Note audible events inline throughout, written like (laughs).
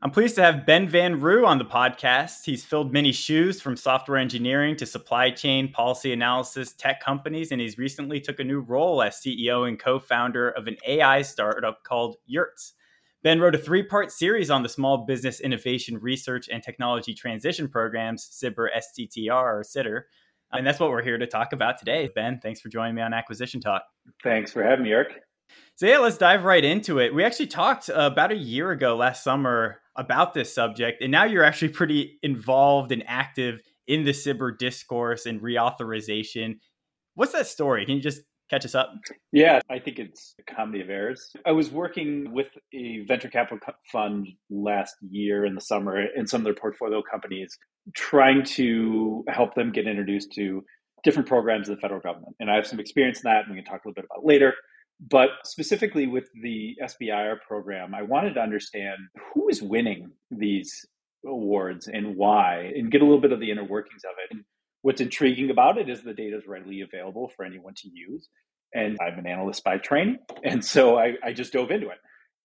I'm pleased to have Ben Van Roo on the podcast. He's filled many shoes from software engineering to supply chain, policy analysis, tech companies, and he's recently took a new role as CEO and co-founder of an AI startup called Yurts. Ben wrote a three-part series on the Small Business Innovation Research and Technology Transition Programs, SBIR STTR or SITR. And that's what we're here to talk about today. Ben, thanks for joining me on Acquisition Talk. Thanks for having me, Eric. So yeah, let's dive right into it. We actually talked uh, about a year ago last summer about this subject, and now you're actually pretty involved and active in the SBIR discourse and reauthorization. What's that story? Can you just catch us up? Yeah, I think it's a comedy of errors. I was working with a venture capital fund last year in the summer and some of their portfolio companies trying to help them get introduced to different programs of the federal government. And I have some experience in that, and we can talk a little bit about later. But specifically with the SBIR program, I wanted to understand who is winning these awards and why, and get a little bit of the inner workings of it. And what's intriguing about it is the data is readily available for anyone to use. And I'm an analyst by training. And so I, I just dove into it.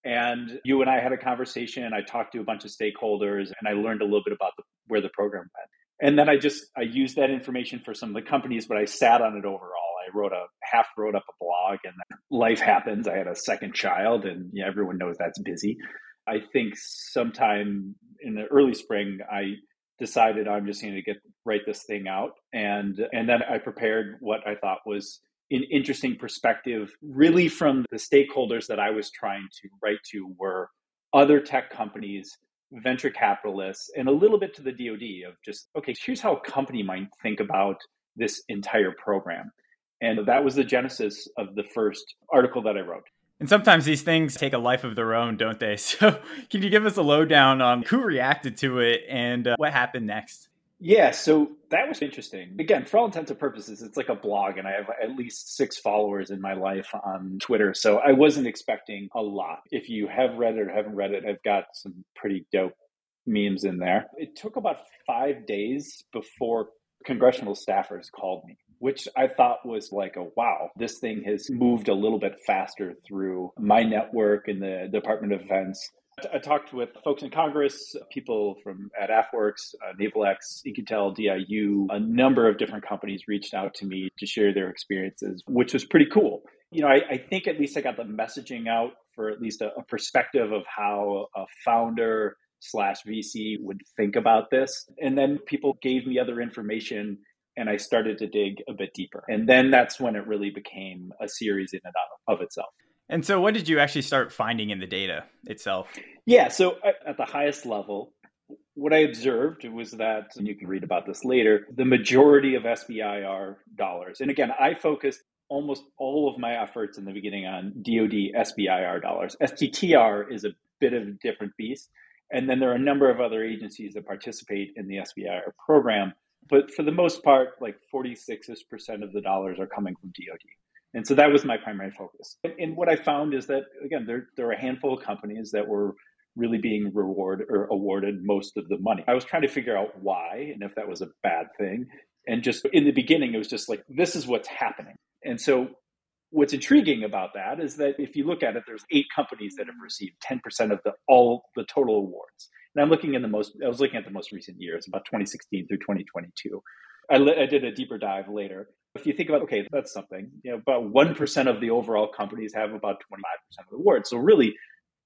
And you and I had a conversation. I talked to a bunch of stakeholders and I learned a little bit about the, where the program went. And then I just I used that information for some of the companies, but I sat on it overall. I wrote a half wrote up a blog, and life happens. I had a second child, and yeah, everyone knows that's busy. I think sometime in the early spring, I decided I'm just going to get write this thing out, and and then I prepared what I thought was an interesting perspective, really from the stakeholders that I was trying to write to were other tech companies venture capitalists and a little bit to the DoD of just, okay, here's how a company might think about this entire program. And that was the genesis of the first article that I wrote. And sometimes these things take a life of their own, don't they? (laughs) So, can you give us a lowdown on who reacted to it and uh, what happened next? Yeah, so that was interesting. Again, for all intents and purposes, it's like a blog, and I have at least six followers in my life on Twitter. So I wasn't expecting a lot. If you have read it or haven't read it, I've got some pretty dope memes in there. It took about five days before congressional staffers called me which I thought was like a wow, this thing has moved a little bit faster through my network in the Department of Defense. I talked with folks in Congress, people from at AFWERX, uh, NavalX, In-Q-Tel, DIU, a number of different companies reached out to me to share their experiences, which was pretty cool. You know, I, I think at least I got the messaging out for at least a, a perspective of how a founder slash VC would think about this. And then people gave me other information and I started to dig a bit deeper. And then that's when it really became a series in and of itself. And so, what did you actually start finding in the data itself? Yeah, so at the highest level, what I observed was that, and you can read about this later, the majority of SBIR dollars, and again, I focused almost all of my efforts in the beginning on DoD SBIR dollars. STTR is a bit of a different beast. And then there are a number of other agencies that participate in the SBIR program but for the most part, like 46 ish percent of the dollars are coming from DoD. And so that was my primary focus. And, and, what I found is that again, there there are a handful of companies that were really being rewarded or awarded most of the money. I was trying to figure out why and if that was a bad thing. And just in the beginning, it was just like this is what's happening. And so what's intriguing about that is that if you look at it, there's eight companies that have received 10% of the all the total awards. And I'm looking in the most, I was looking at the most recent years, about 2016 through 2022. I, I did a deeper dive later. If you think about, okay, that's something, you know, about 1% of the overall companies have about 25% of the awards. So really,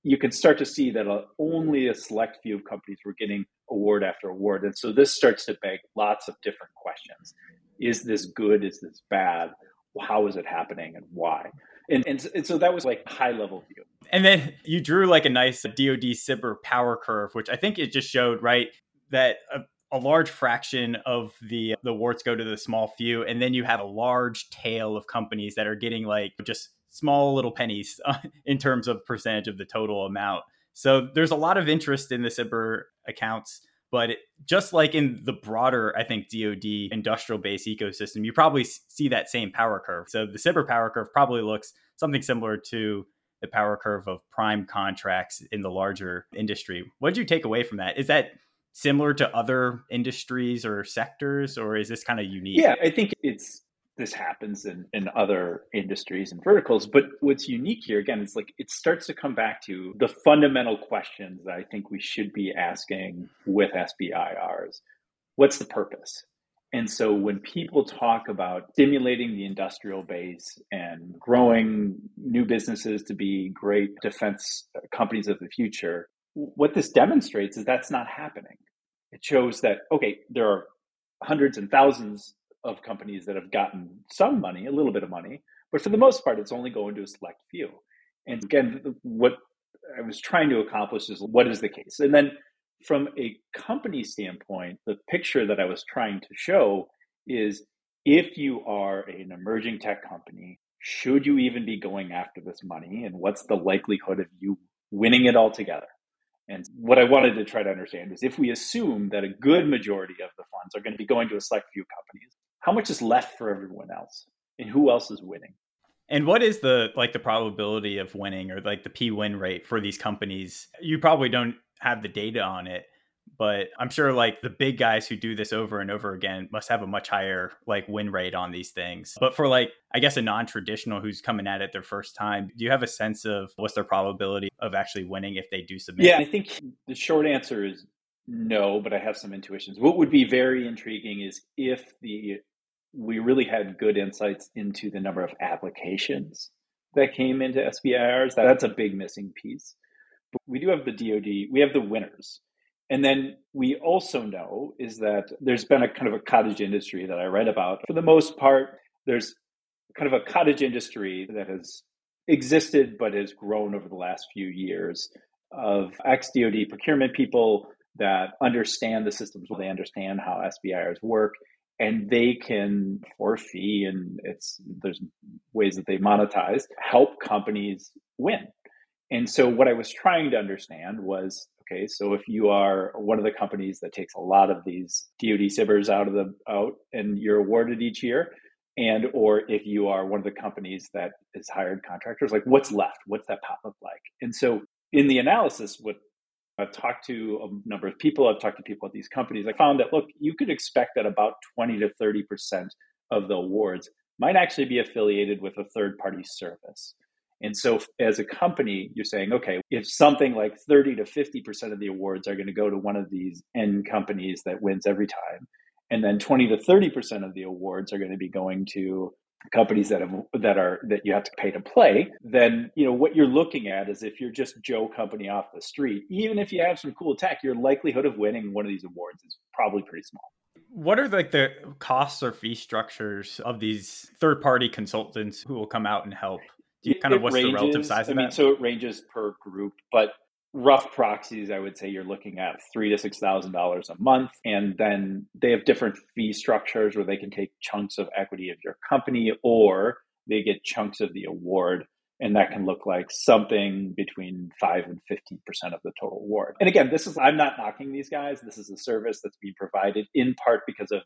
you can start to see that uh, only a select few of companies were getting award after award. And so this starts to beg lots of different questions. Is this good? Is this bad? How is it happening and why? And, and, and so that was like high level view. And then you drew like a nice DoD SBIR power curve, which I think it just showed, right, that a a large fraction of the the awards go to the small few and then you have a large tail of companies that are getting like just small little pennies (laughs) in terms of percentage of the total amount so there's a lot of interest in the SBIR accounts but just like in the broader i think dod industrial base ecosystem you probably see that same power curve. So the SBIR power curve probably looks something similar to the power curve of prime contracts in the larger industry. What did you take away from that? Is that similar to other industries or sectors, or is this kind of unique? Yeah, I think it's this happens in, in other industries and verticals. But what's unique here, again, is like it starts to come back to the fundamental questions that I think we should be asking with SBIRs. What's the purpose? And so when people talk about stimulating the industrial base and growing new businesses to be great defense companies of the future, what this demonstrates is that's not happening it shows that okay there are hundreds and thousands of companies that have gotten some money a little bit of money but for the most part it's only going to a select few. And mm-hmm. again what i was trying to accomplish is what is the case? And then from a company standpoint the picture that i was trying to show is if you are an emerging tech company should you even be going after this money? And what's the likelihood of you winning it all together and what I wanted to try to understand is if we assume that a good majority of the funds are going to be going to a select few companies, how much is left for everyone else? And who else is winning? And what is the like the probability of winning or like the P win rate for these companies? You probably don't have the data on it, but I'm sure like the big guys who do this over and over again must have a much higher like win rate on these things. But for like I guess a non-traditional who's coming at it their first time, do you have a sense of what's their probability of actually winning if they do submit? Yeah, I think the short answer is no, but I have some intuitions. What would be very intriguing is if the we really had good insights into the number of applications that came into SBIRs. That's a big missing piece. But we do have the DoD, we have the winners. And then we also know is that there's been a kind of a cottage industry that I read about. For the most part, there's kind of a cottage industry that has existed but has grown over the last few years of ex DoD procurement people that understand the systems, they understand how SBIRs work, and they can, for fee, and it's there's ways that they monetize, help companies win. And so, what I was trying to understand was Okay, so if you are one of the companies that takes a lot of these DoD SBIRs out of the out and you're awarded each year, and or if you are one of the companies that is hired contractors, like what's left? What's that pot look like? And so in the analysis, what I've talked to a number of people, I've talked to people at these companies, I found that look, you could expect that about 20 to 30% of the awards might actually be affiliated with a third party service. And so, as a company, you're saying, okay, if something like 30 to 50% of the awards are going to go to one of these end companies that wins every time, and then 20 to 30% of the awards are going to be going to companies that have that are that you have to pay to play then you know what you're looking at is if you're just joe company off the street even if you have some cool tech your likelihood of winning one of these awards is probably pretty small what are like the costs or fee structures of these third party consultants who will come out and help do you kind of what's ranges, the relative size? I mean, that? so it ranges per group, but rough proxies, I would say you're looking at three to six thousand dollars a month, and then they have different fee structures where they can take chunks of equity of your company, or they get chunks of the award, and that can look like something between five and fifteen percent of the total award. And again, this is I'm not knocking these guys. This is a service that's being provided in part because of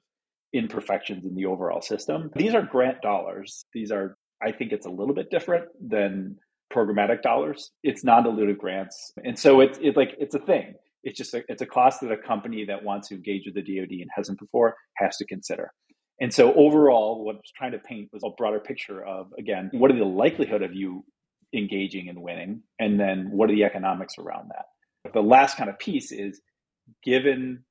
imperfections in the overall system. These are grant dollars. These are I think it's a little bit different than programmatic dollars. It's non-dilutive grants, and so it's it's like it's a thing. It's just a, it's a cost that a company that wants to engage with the DoD and hasn't before has to consider. And so overall, what I was trying to paint was a broader picture of again, what are the likelihood of you engaging and winning, and then what are the economics around that. The last kind of piece is given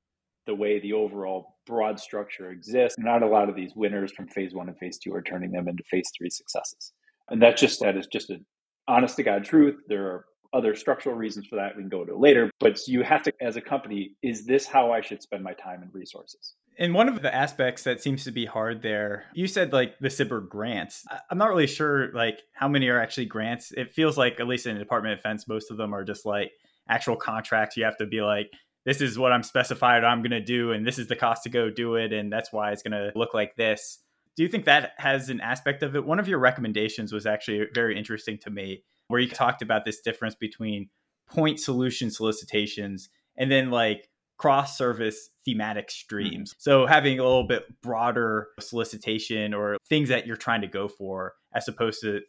the way the overall broad structure exists. Not a lot of these winners from phase one and phase two are turning them into phase three successes. And that's just that is just an honest to God truth. There are other structural reasons for that we can go to later. But you have to, as a company, is this how I should spend my time and resources? And one of the aspects that seems to be hard there, you said like the SBIR grants. I'm not really sure like how many are actually grants. It feels like, at least in the Department of Defense, most of them are just like actual contracts. You have to be like, this is what I'm specified I'm going to do, and this is the cost to go do it, and that's why it's going to look like this. Do you think that has an aspect of it? One of your recommendations was actually very interesting to me, where you talked about this difference between point solution solicitations and then like cross service thematic streams. Mm-hmm. So having a little bit broader solicitation or things that you're trying to go for as opposed to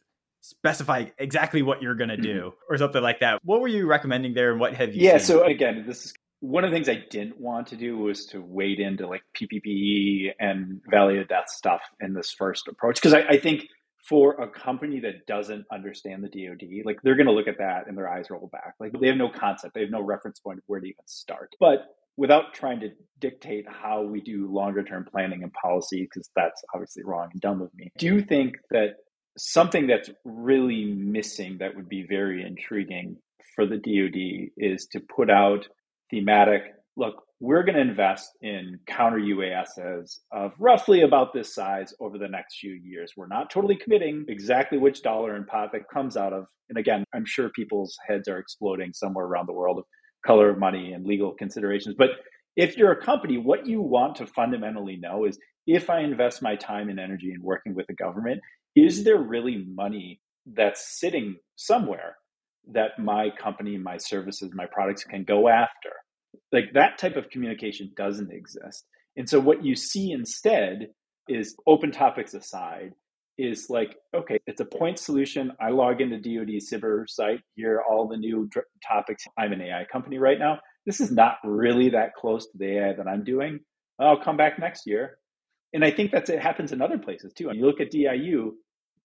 specify exactly what you're going to do mm-hmm. or something like that. What were you recommending there and what have you Yeah, seen? so again, this is one of the things I didn't want to do was to wade into like PPBE and Valley of Death stuff in this first approach because I, I, think for a company that doesn't understand the DoD, like they're going to look at that and their eyes roll back. Like they have no concept, they have no reference point of where to even start. But without trying to dictate how we do longer term planning and policy, because that's obviously wrong and dumb of me, do you think that something that's really missing that would be very intriguing for the DoD is to put out thematic look, we're going to invest in counter UASs of roughly about this size over the next few years. We're not totally committing exactly which dollar and pot that comes out of. And again, I'm sure people's heads are exploding somewhere around the world of color of money and legal considerations. But if you're a company, what you want to fundamentally know is if I invest my time and energy in working with the government, is there really money that's sitting somewhere that my company, my services, my products can go after? Like that type of communication doesn't exist. And so what you see instead is open topics aside, is like, okay, it's a point solution. I log into DoD SBIR site, here are all the new dr- topics. I'm an AI company right now. This is not really that close to the AI that I'm doing. I'll come back next year. And I think that's it happens in other places too. And you look at DIU,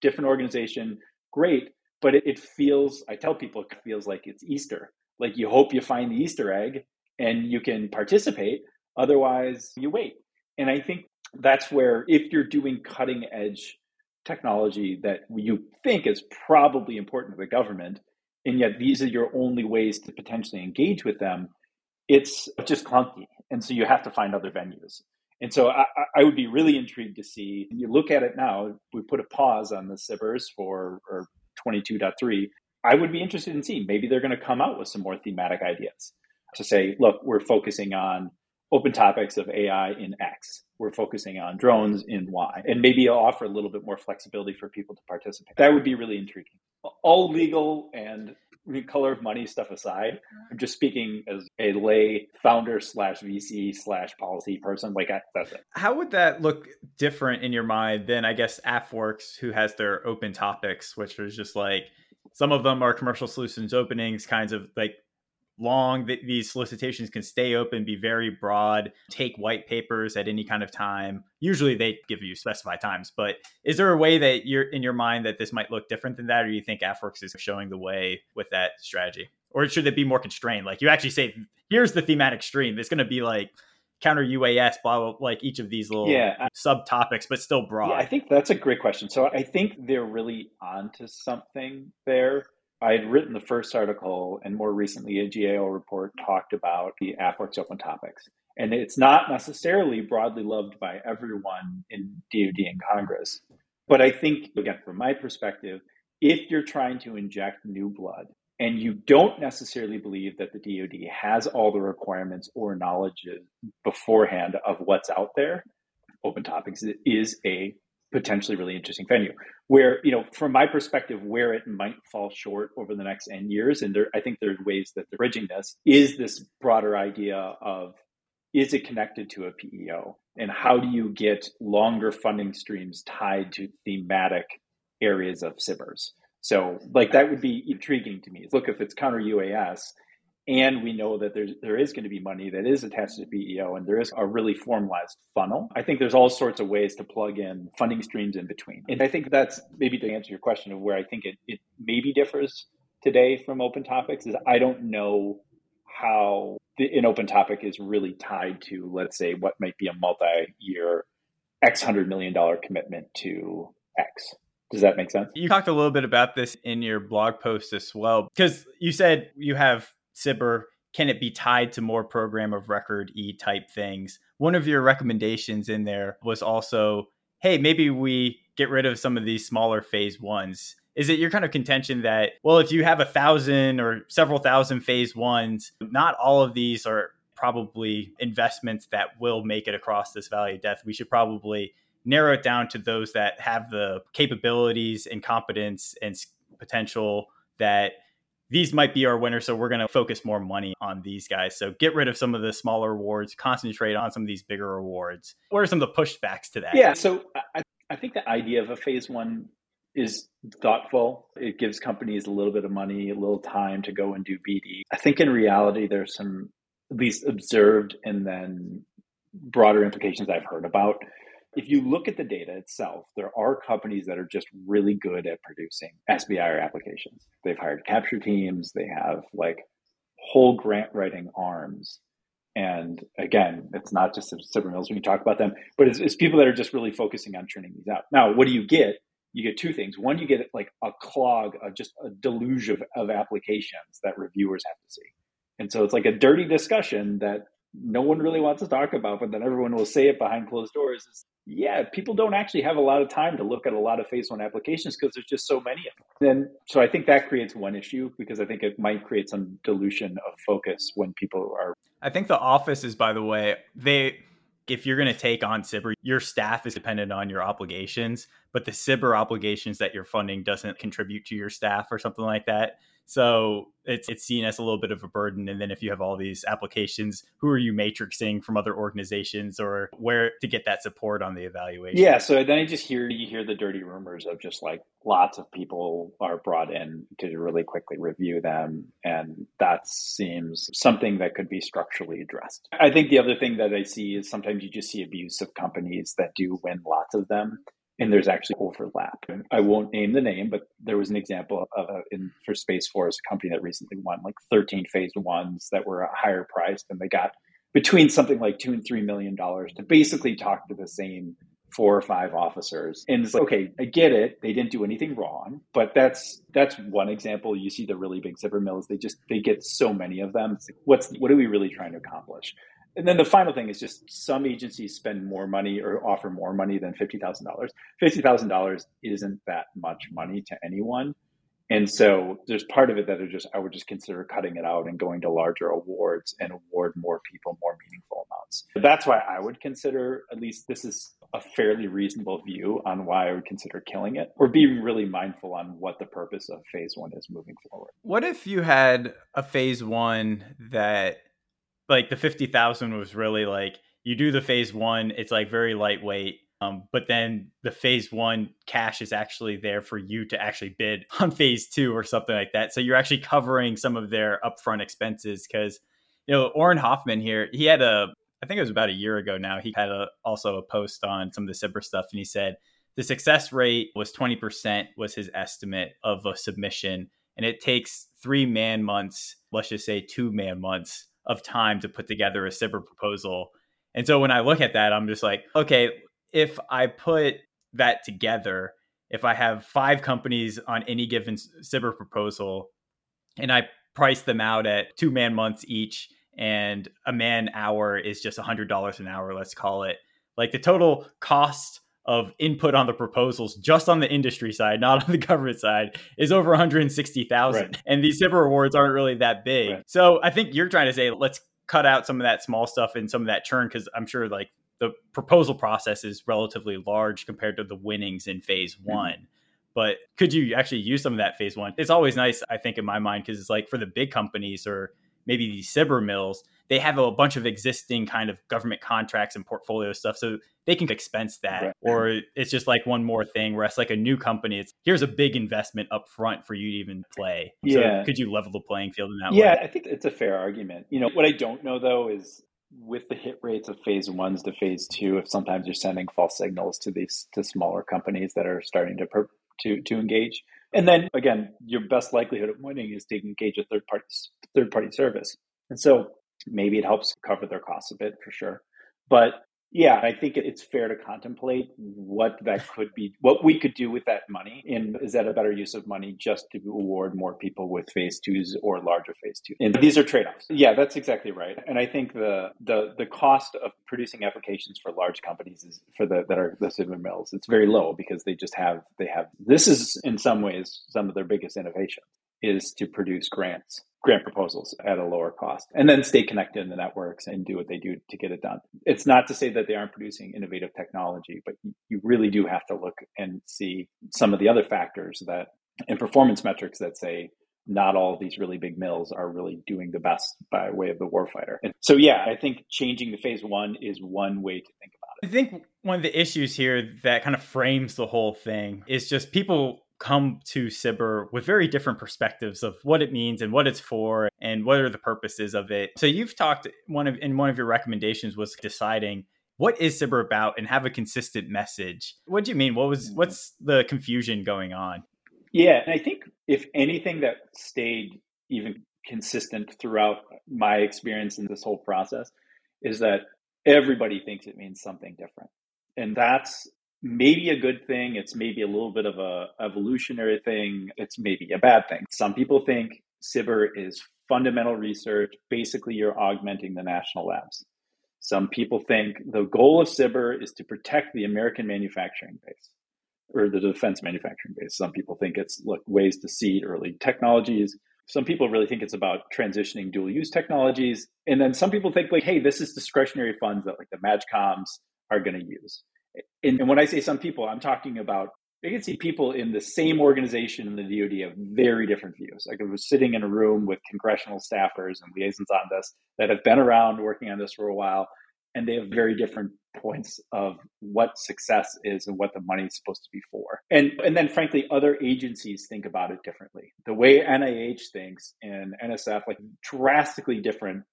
different organization, great, but it, it feels, I tell people it feels like it's Easter. Like you hope you find the Easter egg and you can participate. Otherwise, you wait. And I think that's where, if you're doing cutting edge technology that you think is probably important to the government, and yet these are your only ways to potentially engage with them, it's just clunky. And so you have to find other venues. And so I, I would be really intrigued to see. You look at it now. We put a pause on the SBIRs for or 22.3. I would be interested in seeing maybe they're going to come out with some more thematic ideas to say, look, we're focusing on open topics of AI in X. We're focusing on drones in Y. And maybe offer a little bit more flexibility for people to participate. That would be really intriguing. All legal and color of money stuff aside, uh-huh. I'm just speaking as a lay founder slash VC slash policy person. Like I, that's it. How would that look different in your mind than I guess AFWERX, who has their open topics, which is just like some of them are commercial solutions openings, kinds of like long that these solicitations can stay open be very broad take white papers at any kind of time usually they give you specified times but is there a way that you're in your mind that this might look different than that or do you think AFWERX is showing the way with that strategy or should it be more constrained like you actually say here's the thematic stream it's going to be like counter UAS, blah, blah, like each of these little yeah. subtopics, but still broad? Yeah, I think that's a great question. So I think they're really onto something there. I had written the first article, and more recently, a GAO report talked about the AFWERX open topics. And it's not necessarily broadly loved by everyone in DoD and Congress. But I think, again, from my perspective, if you're trying to inject new blood and you don't necessarily believe that the DoD has all the requirements or knowledge beforehand of what's out there, open topics is a potentially really interesting venue. Where you know from my perspective where it might fall short over the next n years and there i think there's ways that they're bridging this is this broader idea of is it connected to a peo and how do you get longer funding streams tied to thematic areas of SBIRs so like that would be intriguing to me. Look if it's counter uas and we know that there's there is going to be money that is attached to PEO and there is a really formalized funnel. I think there's all sorts of ways to plug in funding streams in between. And I think that's maybe to answer your question of where I think it, it maybe differs today from open topics is I don't know how the, an open topic is really tied to, let's say, what might be a multi-year X hundred million dollar commitment to X. Does that make sense? You talked a little bit about this in your blog post as well, because you said you have SBIR, can it be tied to more program of record E type things? One of your recommendations in there was also, hey, maybe we get rid of some of these smaller phase ones. Is it your kind of contention that, well, if you have a thousand or several thousand phase ones, not all of these are probably investments that will make it across this valley of death. We should probably narrow it down to those that have the capabilities and competence and potential that these might be our winners. So we're going to focus more money on these guys. So get rid of some of the smaller awards, concentrate on some of these bigger awards. What are some of the pushbacks to that? Yeah. So I, I think the idea of a phase one is thoughtful. It gives companies a little bit of money, a little time to go and do BD. I think in reality, there's some at least observed and then broader implications I've heard about if you look at the data itself, there are companies that are just really good at producing SBIR applications. They've hired capture teams, they have like whole grant writing arms. And again, it's not just SBIR mills when you talk about them, but it's, it's people that are just really focusing on churning these out. Now, what do you get? You get two things. One, you get like a clog, of just a deluge of, of applications that reviewers have to see. And so it's like a dirty discussion that no one really wants to talk about, but then everyone will say it behind closed doors. Is, yeah, people don't actually have a lot of time to look at a lot of phase one applications because there's just so many of them. And so I think that creates one issue because I think it might create some dilution of focus when people are. I think the office is, by the way, they if you're going to take on SBIR, your staff is dependent on your obligations, but the SBIR obligations that you're funding doesn't contribute to your staff or something like that. So it's it's seen as a little bit of a burden. And then if you have all these applications, who are you matrixing from other organizations or where to get that support on the evaluation? Yeah. So then I just hear you hear the dirty rumors of just like lots of people are brought in to really quickly review them. And that seems something that could be structurally addressed. I think the other thing that I see is sometimes you just see abuse of companies that do win lots of them and there's actually overlap. I won't name the name, but there was an example of a, in for Space Force, a company that recently won like 13 phase ones that were a higher priced, and they got between something like two and three million dollars to basically talk to the same four or five officers. And it's like, okay, I get it. They didn't do anything wrong, but that's that's one example. You see the really big SBIR mills, they just they get so many of them. Like, what's what are we really trying to accomplish? And then the final thing is just some agencies spend more money or offer more money than $50,000. $50,000 isn't that much money to anyone. And so there's part of it that are just I would just consider cutting it out and going to larger awards and award more people more meaningful amounts. That's why I would consider at least this is a fairly reasonable view on why I would consider killing it or being really mindful on what the purpose of phase 1 is moving forward. What if you had a phase 1 that like the 50,000 was really like you do the phase 1 it's like very lightweight um, but then the phase 1 cash is actually there for you to actually bid (laughs) on phase 2 or something like that. So you're actually covering some of their upfront expenses cuz you know Auren Hoffman here he had a I think it was about a year ago now he had a, also a post on some of the SBIR stuff and he said the success rate was 20% was his estimate of a submission and it takes 3 man months let's just say 2 man months of time to put together a SBIR proposal. And so when I look at that, I'm just like, okay, if I put that together, if I have five companies on any given SBIR proposal and I price them out at two man months each and a man hour is just $100 an hour, let's call it, like the total cost of input on the proposals just on the industry side, not (laughs) on the government side, is over 160,000. Right. And these SBIR awards aren't really that big. Right. So I think you're trying to say let's cut out some of that small stuff and some of that churn because I'm sure like the proposal process is relatively large compared to the winnings in phase mm-hmm. one. Mm-hmm. But could you actually use some of that phase one? It's always nice, I think, in my mind, because it's like for the big companies or maybe these SBIR mills, they have a bunch of existing kind of government contracts and portfolio stuff. So they can expense that. Right. Or it's just like one more thing where it's like a new company, it's here's a big investment up front for you to even play. Yeah. So could you level the playing field in that yeah, way? I think it's a fair argument. You know, what I don't know though is with the hit rates of phase ones to phase two, if sometimes you're sending false signals to these to smaller companies that are starting to per, to to engage. And then again, your best likelihood of winning is to engage a third party third party service. And so maybe it helps cover their costs a bit for sure. But yeah, I think it's fair to contemplate what that could be, what we could do with that money. And is that a better use of money just to award more people with phase twos or larger phase two? And these are trade offs. Yeah, that's exactly right. And I think the, the, the cost of producing applications for large companies is for the, that are listed in mills, it's very low because they just have, they have, this is in some ways some of their biggest innovation is to produce grants grant proposals at a lower cost and then stay connected in the networks and do what they do to get it done. It's not to say that they aren't producing innovative technology, but you really do have to look and see some of the other factors that and performance metrics that say not all these really big mills are really doing the best by way of the warfighter. And so, yeah, I think changing the phase one is one way to think about it. I think one of the issues here that kind of frames the whole thing is just people come to SBIR with very different perspectives of what it means and what it's for and what are the purposes of it. So you've talked one of in one of your recommendations was deciding what is SBIR about and have a consistent message. What do you mean? What was mm-hmm. what's the confusion going on? Yeah, and I think if anything that stayed even consistent throughout my experience in this whole process is that everybody thinks it means something different. And that's maybe a good thing. It's maybe a little bit of a evolutionary thing. It's maybe a bad thing. Some people think SBIR is fundamental research. Basically, you're augmenting the national labs. Some people think the goal of SBIR is to protect the American manufacturing base or the defense manufacturing base. Some people think it's look, ways to seed early technologies. Some people really think it's about transitioning dual use technologies. And then some people think like, hey, this is discretionary funds that like the MAJCOMs are going to use and, when I say some people, I'm talking about I can see people in the same organization in the DoD have very different views. Like I was sitting in a room with congressional staffers and liaisons on this that have been around working on this for a while, and they have very different points of what success is and what the money is supposed to be for. And and then frankly, other agencies think about it differently. The way NIH thinks and NSF like drastically different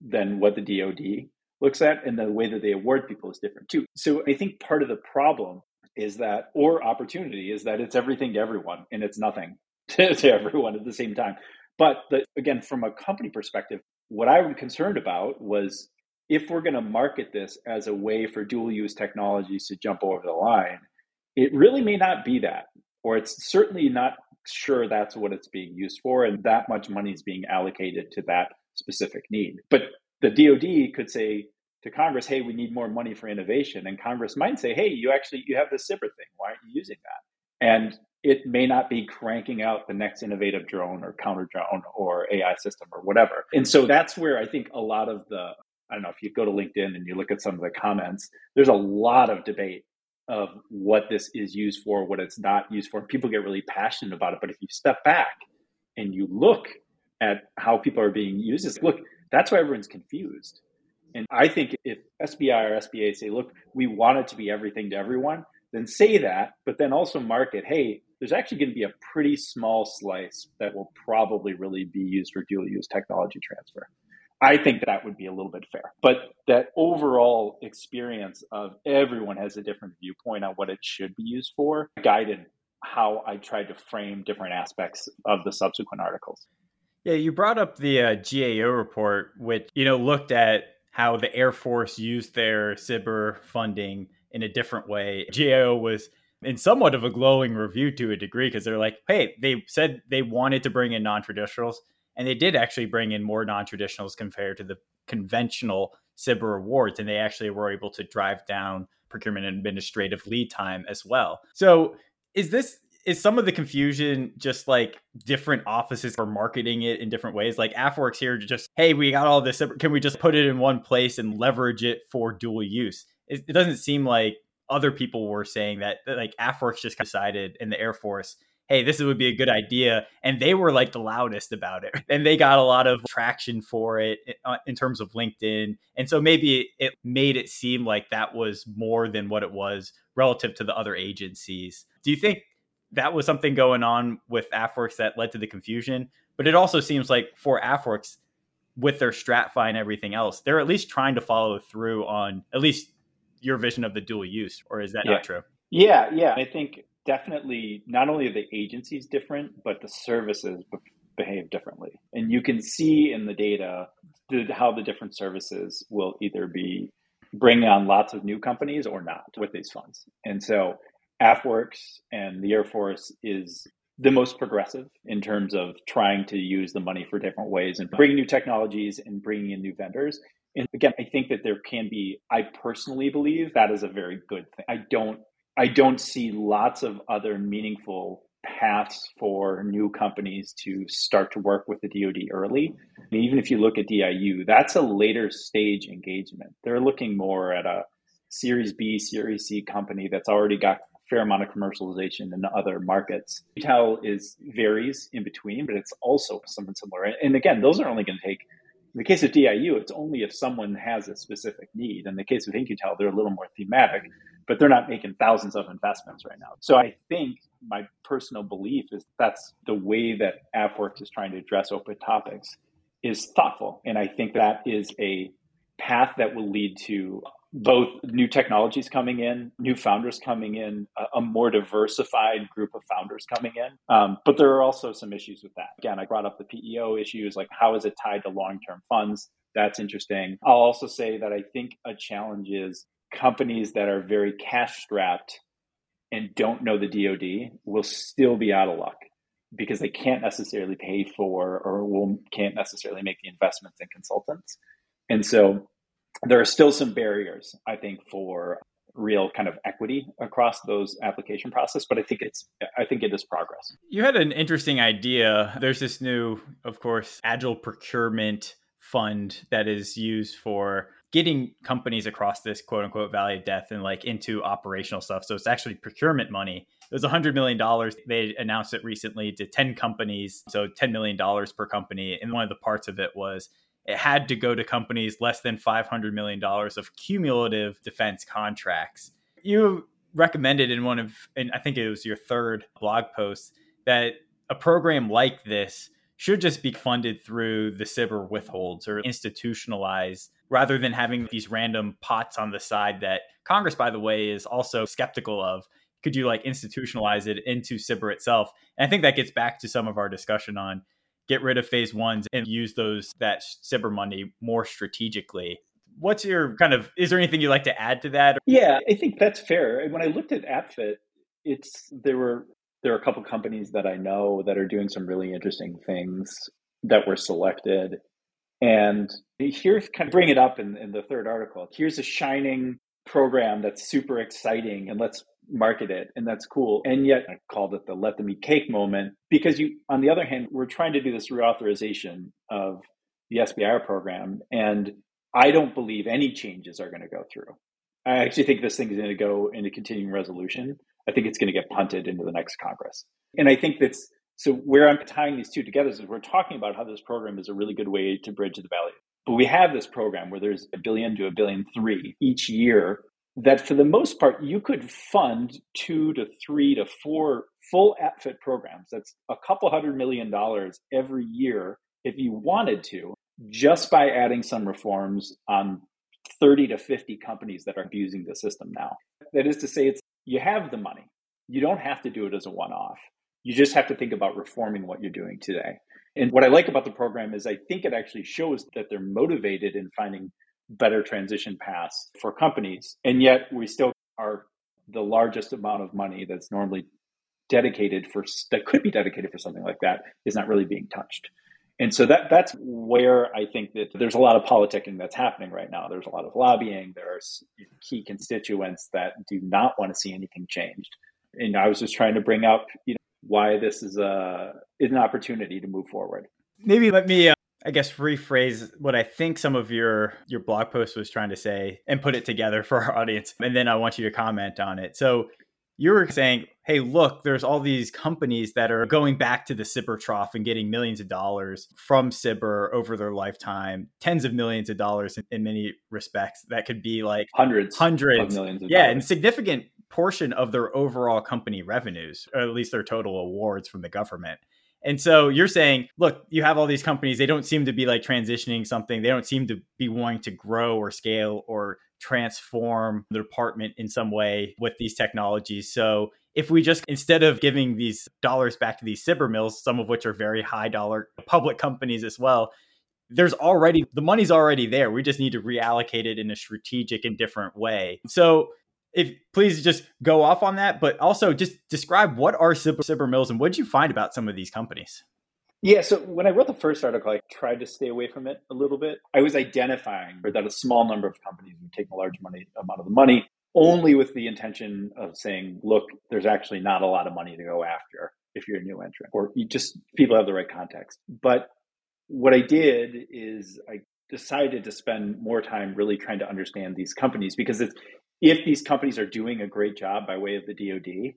than what the DoD looks at and the way that they award people is different too. So I think part of the problem is that, or opportunity, is that it's everything to everyone and it's nothing (laughs) to, to everyone at the same time. But the, again, from a company perspective, what I'm concerned about was if we're going to market this as a way for dual use technologies to jump over the line, it really may not be that, or it's certainly not sure that's what it's being used for, and that much money is being allocated to that specific need. But the DoD could say to Congress, "Hey, we need more money for innovation," and Congress might say, "Hey, you actually you have the SBIR thing. Why aren't you using that?" And it may not be cranking out the next innovative drone or counter drone or AI system or whatever. And so that's where I think a lot of the I don't know if you go to LinkedIn and you look at some of the comments, there's a lot of debate of what this is used for, what it's not used for. People get really passionate about it. But if you step back and you look at how people are being used, look, that's why everyone's confused. And I think if SBI or SBA say, look, we want it to be everything to everyone, then say that, but then also market, hey, there's actually going to be a pretty small slice that will probably really be used for dual use technology transfer. I think that would be a little bit fair. But that overall experience of everyone has a different viewpoint on what it should be used for guided how I tried to frame different aspects of the subsequent articles. Yeah, you brought up the uh, GAO report, which you know looked at how the Air Force used their SBIR funding in a different way. GAO was in somewhat of a glowing review to a degree because they're like, hey, they said they wanted to bring in non traditionals, and they did actually bring in more non traditionals compared to the conventional SBIR awards, and they actually were able to drive down procurement and administrative lead time as well. So, is this is some of the confusion just like different offices are marketing it in different ways? Like AFWERX here, just hey, we got all this. Can we just put it in one place and leverage it for dual use? It, it doesn't seem like other people were saying that. Like AFWERX just decided in the Air Force, hey, this would be a good idea, and they were like the loudest about it, (laughs) and they got a lot of traction for it uh, in terms of LinkedIn, and so maybe it made it seem like that was more than what it was relative to the other agencies. Do you think that was something going on with AFWERX that led to the confusion. But it also seems like for AFWERX, with their StratFi and everything else, they're at least trying to follow through on at least your vision of the dual use. Or is that yeah. not true? Yeah, yeah. I think definitely not only are the agencies different, but the services behave differently. And you can see in the data how the different services will either be bringing on lots of new companies or not with these funds. And so AFWERX and the Air Force is the most progressive in terms of trying to use the money for different ways and bring new technologies and bringing in new vendors. And again, I think that there can be. I personally believe that is a very good thing. I don't. I don't see lots of other meaningful paths for new companies to start to work with the DoD early. And even if you look at DIU, that's a later stage engagement. They're looking more at a Series B, Series C company that's already got fair amount of commercialization in other markets. Retail is varies in between, but it's also something similar. And again, those are only going to take in the case of DIU, it's only if someone has a specific need. In the case of In-Q-Tel, they're a little more thematic, but they're not making thousands of investments right now. So I think my personal belief is that's the way that AFWERX is trying to address open topics is thoughtful. And I think that is a path that will lead to both new technologies coming in, new founders coming in, a, a more diversified group of founders coming in. Um, but there are also some issues with that. Again, I brought up the PEO issues, like how is it tied to long term funds? That's interesting. I'll also say that I think a challenge is companies that are very cash strapped and don't know the DoD will still be out of luck because they can't necessarily pay for or will, can't necessarily make the investments in consultants. And so there are still some barriers, I think, for real kind of equity across those application process but i think it's i think it is progress. You had an interesting idea. There's this new of course agile procurement fund that is used for getting companies across this quote unquote valley of death and like into operational stuff. So it's actually procurement money. It was $100 million they announced it recently to 10 companies so $10 million per company. And one of the parts of it was it had to go to companies less than $500 million of cumulative defense contracts. You recommended in one of, and I think it was your third blog post, that a program like this should just be funded through the SBIR withholds or institutionalized rather than having these random pots on the side that Congress, by the way, is also skeptical of. Could you like institutionalize it into SBIR itself? And I think that gets back to some of our discussion on get rid of phase ones and use those that SBIR money more strategically. What's your kind of is there anything you'd like to add to that? Yeah, I think that's fair. When I looked at APFIT, it's there were there are a couple companies that I know that are doing some really interesting things that were selected. And here's kind of bring it up in, in the third article. Here's a shining program that's super exciting and let's market it and that's cool. And yet i called it the let them eat cake moment because you on the other hand we're trying to do this reauthorization of the SBIR program and i don't believe any changes are going to go through. I actually think this thing is going to go into continuing resolution. I think it's going to get punted into the next congress. And i think that's so where i'm tying these two together is we're talking about how this program is a really good way to bridge the valley but we have this program where there's a billion to a billion three each year that for the most part you could fund two to three to four full APFIT programs. That's a couple hundred million dollars every year if you wanted to, just by adding some reforms on 30 to 50 companies that are abusing the system now. That is to say, it's you have the money. You don't have to do it as a one-off. You just have to think about reforming what you're doing today. And what I like about the program is I think it actually shows that they're motivated in finding better transition paths for companies. And yet we still are the largest amount of money that's normally dedicated for that could be dedicated for something like that is not really being touched. And so that that's where I think that there's a lot of politicking that's happening right now. There's a lot of lobbying. There are key constituents that do not want to see anything changed. And I was just trying to bring up, you know, why this is a is an opportunity to move forward. Maybe let me uh, I guess rephrase what I think some of your your blog post was trying to say and put it together for our audience and then I want you to comment on it. So you were saying, "Hey, look, there's all these companies that are going back to the SBIR trough and getting millions of dollars from SBIR over their lifetime, tens of millions of dollars in, in many respects. That could be like hundreds, hundreds, of millions. Of yeah, dollars. and significant portion of their overall company revenues, or at least their total awards from the government. And so you're saying, look, you have all these companies, they don't seem to be like transitioning something. They don't seem to be wanting to grow or scale or transform the department in some way with these technologies. So if we just instead of giving these dollars back to these SBIR mills, some of which are very high dollar public companies as well, there's already the money's already there. We just need to reallocate it in a strategic and different way. So if please just go off on that, but also just describe what are SBIR mills and what did you find about some of these companies? Yeah, so when I wrote the first article, I tried to stay away from it a little bit. I was identifying that a small number of companies would take a large money amount of the money, only with the intention of saying, look, there's actually not a lot of money to go after. if you're a new entrant or you just people have the right context. But what I did is I decided to spend more time really trying to understand these companies because it's, if these companies are doing a great job by way of the DoD,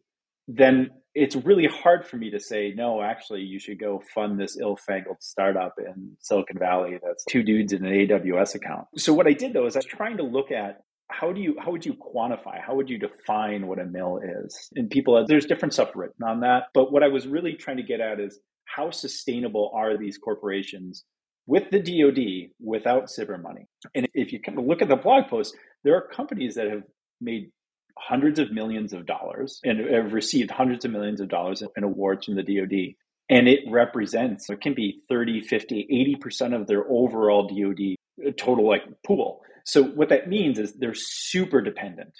then it's really hard for me to say no. Actually, you should go fund this ill-fangled startup in Silicon Valley that's two dudes in an AWS account. So what I did though is I was trying to look at how do you how would you quantify how would you define what a mill is and people there's different stuff written on that but what i was really trying to get at is how sustainable are these corporations with the dod without SBIR money and if you kind of look at the blog post there are companies that have made hundreds of millions of dollars and have received hundreds of millions of dollars in awards from the dod and it represents it can be 30 50 80% of their overall dod uh, total like pool so what that means is they're super dependent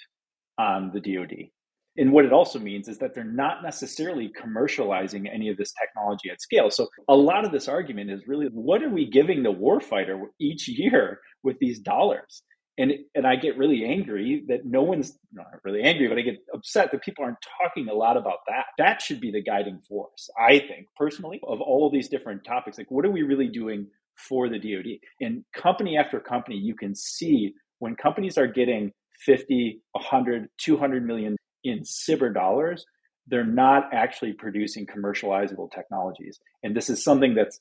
on the DoD. And what it also means is that they're not necessarily commercializing any of this technology at scale. So a lot of this argument is really what are we giving the warfighter each year with these dollars? And and I get really angry that no one's not really angry, but I get upset that people aren't talking a lot about that. That should be the guiding force, I think, personally, of all of these different topics. Like, what are we really doing for the DoD. And company after company, you can see when companies are getting 50, 100, 200 million in SBIR dollars, they're not actually producing commercializable technologies. And this is something that's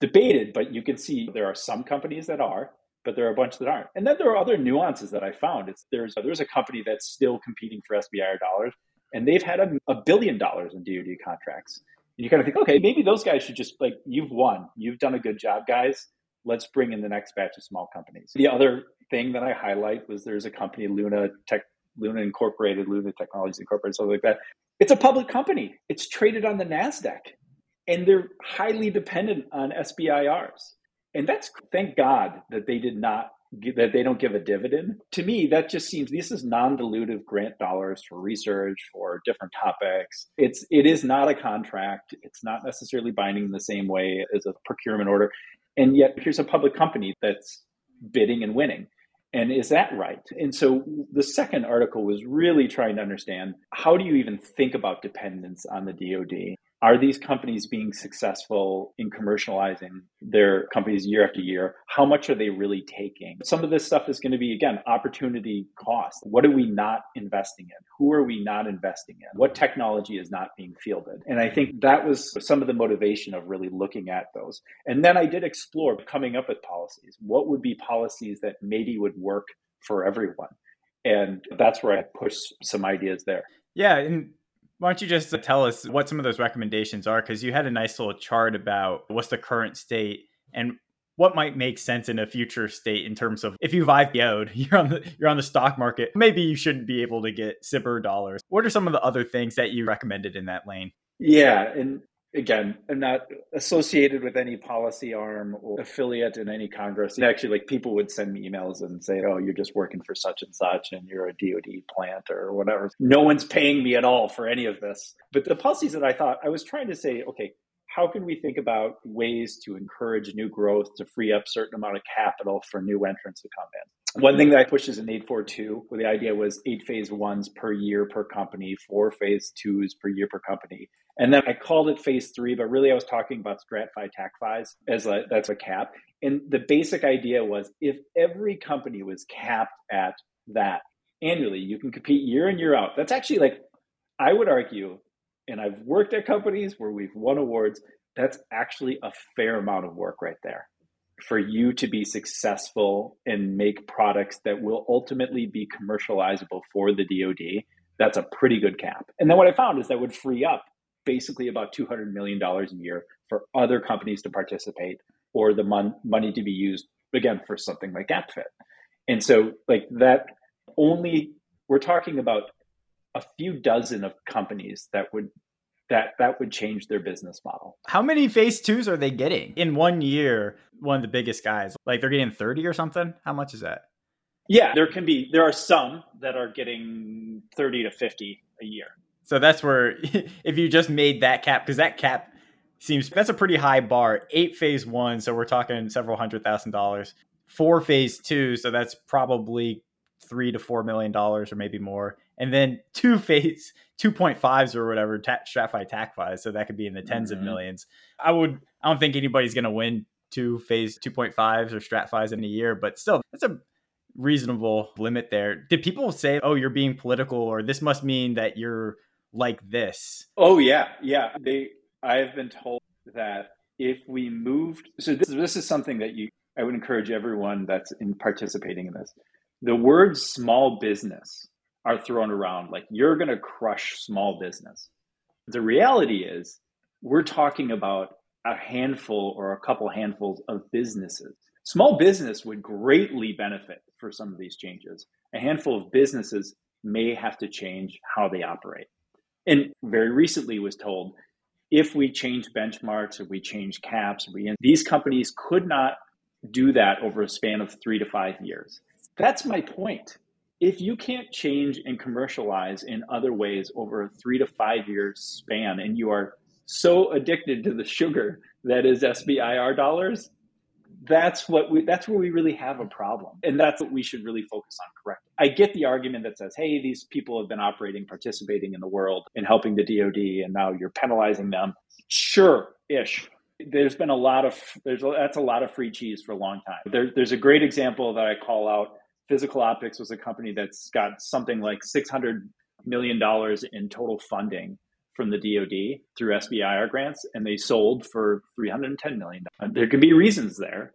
debated, but you can see there are some companies that are, but there are a bunch that aren't. And then there are other nuances that I found. It's there's there's a company that's still competing for SBIR dollars, and they've had a, a billion dollars in DoD contracts And you kind of think, okay, maybe those guys should just like, you've won, you've done a good job, guys. Let's bring in the next batch of small companies. The other thing that I highlight was there's a company, Luna Tech, Luna Incorporated, Luna Technologies Incorporated, something like that. It's a public company. It's traded on the Nasdaq, and they're highly dependent on SBIRs. And that's thank God that they did not that they don't give a dividend. To me, that just seems this is non-dilutive grant dollars for research for different topics. It's it is not a contract. It's not necessarily binding in the same way as a procurement order. And yet here's a public company that's bidding and winning. And is that right? And so the second article was really trying to understand how do you even think about dependence on the DoD? Are these companies being successful in commercializing their companies year after year? How much are they really taking? Some of this stuff is going to be, again, opportunity cost. What are we not investing in? Who are we not investing in? What technology is not being fielded? And I think that was some of the motivation of really looking at those. And then I did explore coming up with policies. What would be policies that maybe would work for everyone? And that's where I pushed some ideas there. Yeah. And why don't you just uh, tell us what some of those recommendations are? Because you had a nice little chart about what's the current state and what might make sense in a future state in terms of if you've IPO'd, (laughs) you're on the you're on the stock market, maybe you shouldn't be able to get SBIR dollars. What are some of the other things that you recommended in that lane? Yeah, and again, I'm not associated with any policy arm or affiliate in any Congress. And Actually, like people would send me emails and say, "Oh, you're just working for such and such, and you're a DoD plant or whatever." No one's paying me at all for any of this. But the policies that I thought I was trying to say, okay, how can we think about ways to encourage new growth to free up certain amount of capital for new entrants to come in? One thing that I pushed is an 842, where the idea was eight phase ones per year per company, four phase twos per year per company. And then I called it phase three, but really I was talking about StratFi TACFIs as a, that's a cap. And the basic idea was if every company was capped at that annually, you can compete year in, year out. That's actually like, I would argue, and I've worked at companies where we've won awards, that's actually a fair amount of work right there for you to be successful and make products that will ultimately be commercializable for the DoD. That's a pretty good cap. And then what I found is that would free up basically about $200 million a year for other companies to participate or the mon- money to be used again for something like APFIT. And so like that only we're talking about a few dozen of companies that would that that would change their business model. How many phase twos are they getting in one year? One of the biggest guys, like they're getting 30 or something. How much is that? Yeah, there can be there are some that are getting 30 to 50 a year. So that's where (laughs) if you just made that cap, because that cap seems that's a pretty high bar. Eight phase one, so we're talking several hundred thousand dollars. Four phase two, so that's probably three to four million dollars or maybe more. and then two phase 2.5s or whatever ta- StratFi TACFIs. So that could be in the 10s mm-hmm. of millions. I would, I don't think anybody's going to win two phase 2.5s or strat in a year, but still, that's a reasonable limit there. Did people say, oh, you're being political or this must mean that you're like this? Oh, yeah. Yeah. They, I have been told that if we moved, so this, this is something that you, I would encourage everyone that's in participating in this. The word small business are thrown around like you're going to crush small business. The reality is, we're talking about a handful or a couple handfuls of businesses. Small business would greatly benefit for some of these changes. A handful of businesses may have to change how they operate. And very recently was told if we change benchmarks, if we change caps, we, these companies could not do that over a span of three to five years. That's my point. If you can't change and commercialize in other ways over a three to five year span, and you are so addicted to the sugar that is SBIR dollars, that's what we that's where we really have a mm-hmm. problem and that's what we should really focus on correct i get the argument that says hey these people have been operating participating in the world and helping the dod and now you're penalizing them. Sure ish. There's been a lot of there's that's a lot of free cheese for a long time. There, there's a great example that i call out. Physical optics was a company that's got something like 600 million dollars in total funding from the DoD through SBIR grants, and they sold for 310 million. There could be reasons there.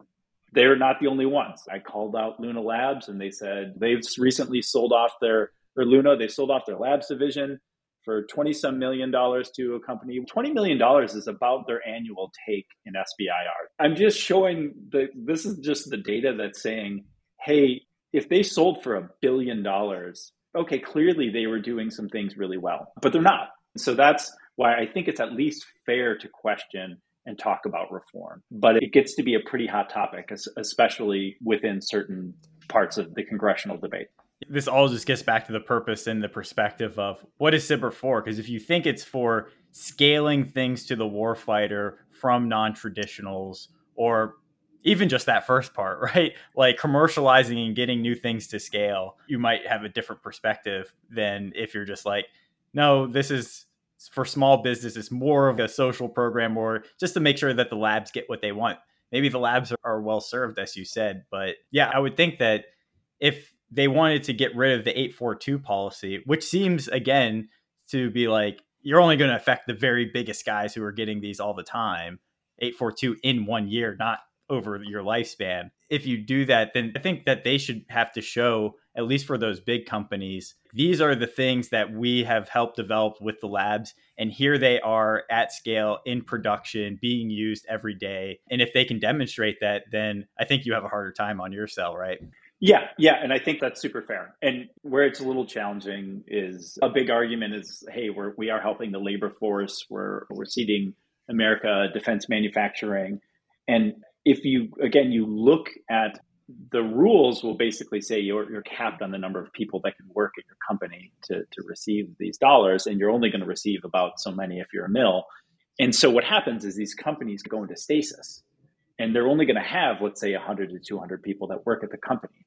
They're not the only ones. I called out Luna Labs, and they said they've recently sold off their or Luna. They sold off their labs division for 20 some million dollars to a company. 20 million dollars is about their annual take in SBIR. I'm just showing that this is just the data that's saying, hey, if they sold for a billion dollars, okay, clearly they were doing some things really well, but they're not. So that's why I think it's at least fair to question and talk about reform. But it gets to be a pretty hot topic, especially within certain parts of the congressional debate. This all just gets back to the purpose and the perspective of what is SBIR for? Because if you think it's for scaling things to the warfighter from non traditionals or even just that first part, (laughs) right? Like commercializing and getting new things to scale, you might have a different perspective than if you're just like, no, this is for small business. It's more of a social program or just to make sure that the labs get what they want. Maybe the labs are, are well served, as you said. But yeah, I would think that if they wanted to get rid of the 842 policy, which seems, again, to be like, you're only going to affect the very biggest guys who are getting these all the time, 842 in one year, not over your lifespan. If you do that, then I think that they should have to show, at least for those big companies, these are the things that we have helped develop with the labs. And here they are at scale in production, being used every day. And if they can demonstrate that, then I think you have a harder time on your cell, right? Yeah, yeah, and I think that's super fair. And where it's a little challenging is a big argument is, hey, we're we are helping the labor force, we're we're seeding America defense manufacturing, and if you again you look at the rules will basically say you're, you're capped on the number of people that can work at your company to, to receive these dollars and you're only going to receive about so many if you're a mill. And so what happens is these companies go into stasis and they're only going to have let's say 100 to 200 people that work at the company.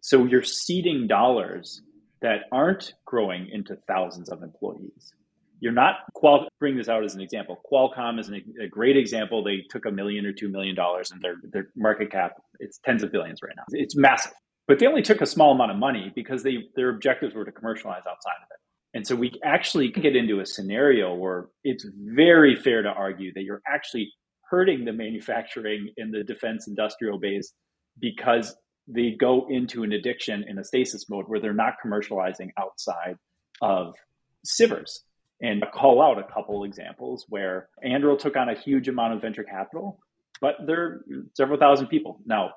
So you're seeding dollars that aren't growing into thousands of employees you're not qual bring this out as an example. Qualcomm is an, a great example. They took a million or two million dollars and their their market cap it's tens of billions right now. It's massive. But they only took a small amount of money because they their objectives were to commercialize outside of it. And so we actually get into a scenario where it's very fair to argue that you're actually hurting the manufacturing in the defense industrial base because they go into an addiction in a stasis mode where they're not commercializing outside of SBIRs and call out a couple examples where Anduril took on a huge amount of venture capital, but they're several thousand people. Now,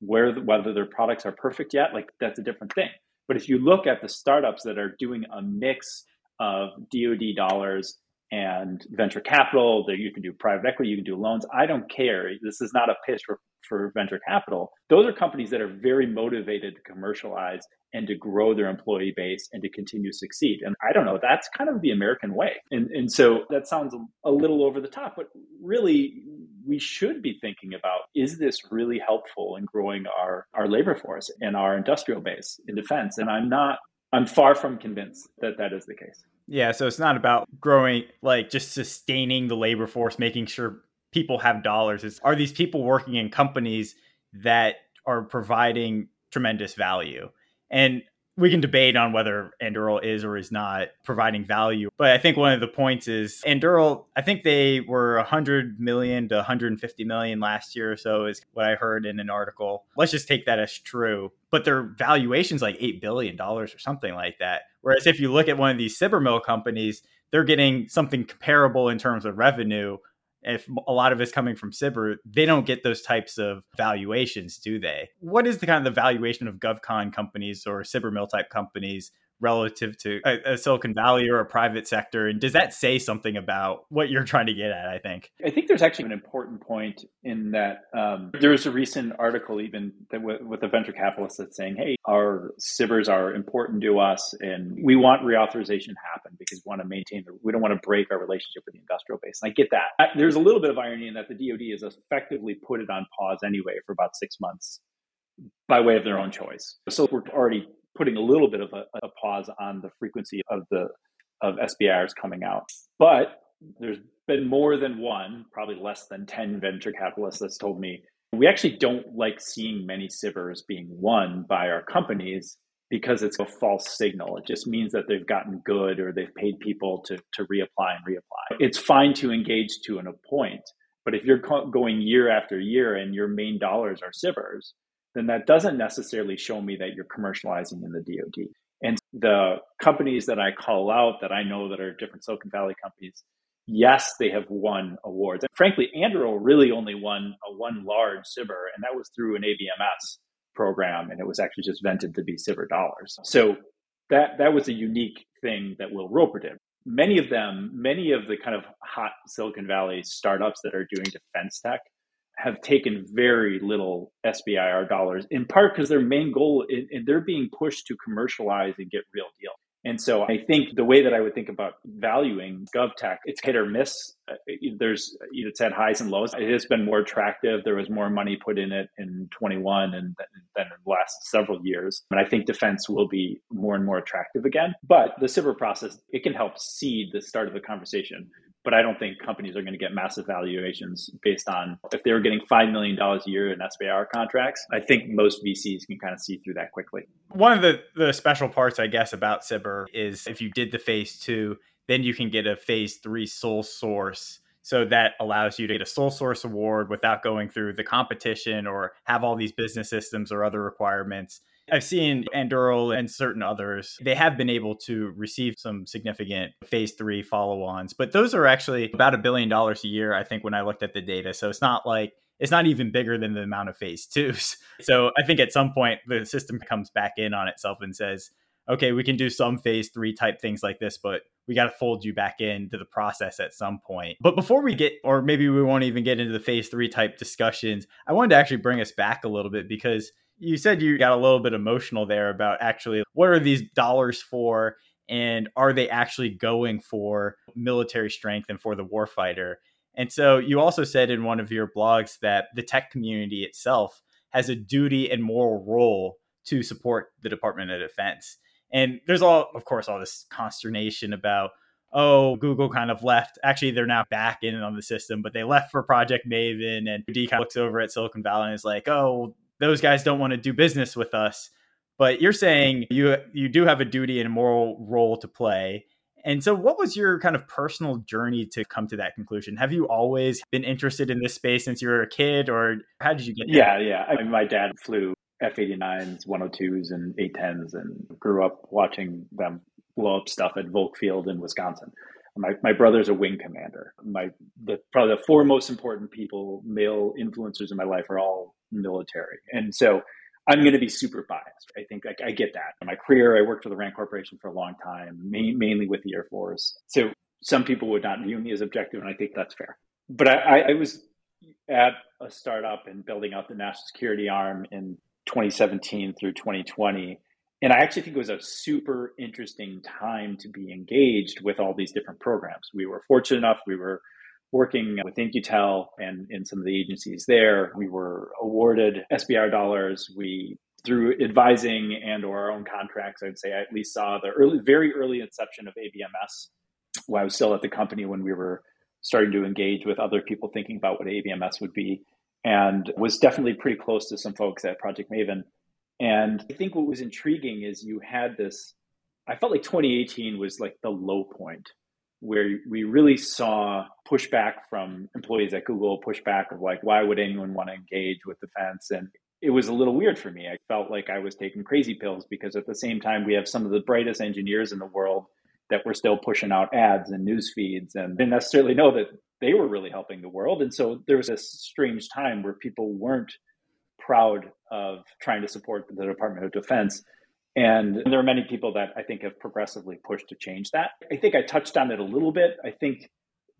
where whether their products are perfect yet, like that's a different thing. But if you look at the startups that are doing a mix of DoD dollars and venture capital, that you can do private equity, you can do loans. I don't care. This is not a pitch for, for venture capital. Those are companies that are very motivated to commercialize and to grow their employee base and to continue to succeed. And I don't know, that's kind of the American way. And, and so that sounds a little over the top, but really we should be thinking about is this really helpful in growing our, our labor force and our industrial base in defense? And I'm not I'm far from convinced that that is the case. Yeah, so it's not about growing, like just sustaining the labor force, making sure people have dollars. It's, are these people working in companies that are providing tremendous value? And we can debate on whether Anduril is or is not providing value. But I think one of the points is Anduril, I think they were 100 million to 150 million last year or so, is what I heard in an article. Let's just take that as true. But their valuation's like $8 billion or something like that. Whereas if you look at one of these SBIR mill companies, they're getting something comparable in terms of revenue if a lot of it's coming from SBIR, they don't get those types of valuations, do they? What is the kind of the valuation of GovCon companies or SBIR mill type companies relative to a, a, Silicon Valley or a private sector? And does that say something about what you're trying to get at? I think. I think there's actually an important point in that um, there was a recent article even with, with a venture capitalist that's saying, "Hey, our SBIRs are important to us, and we want reauthorization to happen because we want to maintain. We don't want to break our relationship with the industrial base." And I get that. There's a little bit of irony in that the DoD has effectively put it on pause anyway for about six months by way of their own choice. So we're already putting a little bit of a, a pause on the frequency of the of SBIRs coming out. But there's been more than one, probably less than 10 venture capitalists that's told me we actually don't like seeing many SBIRs being won by our companies because it's a false signal. It just means that they've gotten good or they've paid people to, to reapply and reapply. It's fine to engage to an, a point, but if you're going year after year and your main dollars are SBIRs, then that doesn't necessarily show me that you're commercializing in the DoD. And the companies that I call out that I know that are different Silicon Valley companies, yes, they have won awards. And frankly, Anduril really only won a one large SBIR, and that was through an ABMS program, and it was actually just vented to be SBIR dollars. So that that was a unique thing that Will Roper did. Many of them, many of the kind of hot Silicon Valley startups that are doing defense tech have taken very little SBIR dollars, in part because their main goal, and they're being pushed to commercialize and get real deal. And so I think the way that I would think about valuing GovTech, it's hit or miss. Uh, there's, it's had highs and lows. It has been more attractive. There was more money put in it in 21 and than the last several years. And I think defense will be more and more attractive again. But the SBIR process, it can help seed the start of the conversation but I don't think companies are going to get massive valuations based on if they were getting $5 million a year in SBIR contracts. I think most VCs can kind of see through that quickly. One of the, the special parts, I guess, about SBIR is if you did the phase two, then you can get a phase three sole source. So that allows you to get a sole source award without going through the competition or have all these business systems or other requirements. I've seen Anduril and certain others, they have been able to receive some significant phase three follow ons, but those are actually about a billion dollars a year, I think, when I looked at the data. So it's not like it's not even bigger than the amount of phase twos. (laughs) So I think at some point the system comes back in on itself and says, okay, we can do some phase three type things like this, but we got to fold you back into the process at some point. But before we get, or maybe we won't even get into the phase three type discussions, I wanted to actually bring us back a little bit because you said you got a little bit emotional there about actually what are these dollars for and are they actually going for military strength and for the warfighter? And so you also said in one of your blogs that the tech community itself has a duty and moral role to support the Department of Defense. And there's all, of course, all this consternation about, oh, Google kind of left. Actually, they're now back in on the system, but they left for Project Maven. And D kind of looks over at Silicon Valley and is like, oh, those guys don't want to do business with us. But you're saying you you do have a duty and a moral role to play. And so, what was your kind of personal journey to come to that conclusion? Have you always been interested in this space since you were a kid, or how did you get there? Yeah, yeah. I mean, my dad flew F 89s, 102s, and A10s, and grew up watching them blow up stuff at Volk Field in Wisconsin. My, my brother's a wing commander. My the probably the four most important people, male influencers in my life, are all military. And so I'm going to be super biased. I think I, I get that. In my career, I worked for the RAND Corporation for a long time, mainly with the Air Force. So some people would not view me as objective, and I think that's fair. But I, I was at a startup and building out the national security arm in 2017 through 2020. And I actually think it was a super interesting time to be engaged with all these different programs. We were fortunate enough, we were working with In-Q-Tel and in some of the agencies there. We were awarded SBIR dollars. We through advising and or our own contracts, I'd say I at least saw the early, very early inception of ABMS. While I was still at the company when we were starting to engage with other people thinking about what ABMS would be, and was definitely pretty close to some folks at Project Maven. And I think what was intriguing is you had this. I felt like 2018 was like the low point where we really saw pushback from employees at Google, pushback of like, why would anyone want to engage with defense? And it was a little weird for me. I felt like I was taking crazy pills because at the same time, we have some of the brightest engineers in the world that were still pushing out ads and news feeds and didn't necessarily know that they were really helping the world. And so there was a strange time where people weren't proud of trying to support the Department of Defense. And there are many people that I think have progressively pushed to change that. I think I touched on it a little bit. I think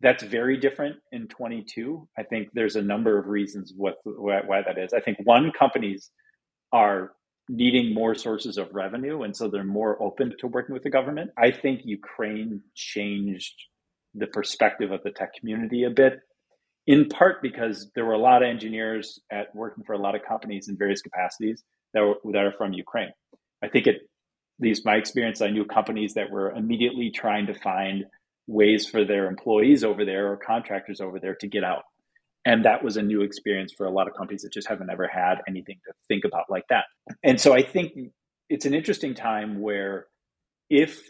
that's very different in 22. I think there's a number of reasons what, why, that is. I think one, companies are needing more sources of revenue, and so they're more open to working with the government. I think Ukraine changed the perspective of the tech community a bit, in part because there were a lot of engineers at working for a lot of companies in various capacities that were that are from Ukraine. I think at least my experience, I knew companies that were immediately trying to find ways for their employees over there or contractors over there to get out. And that was a new experience for a lot of companies that just haven't ever had anything to think about like that. And so I think it's an interesting time where if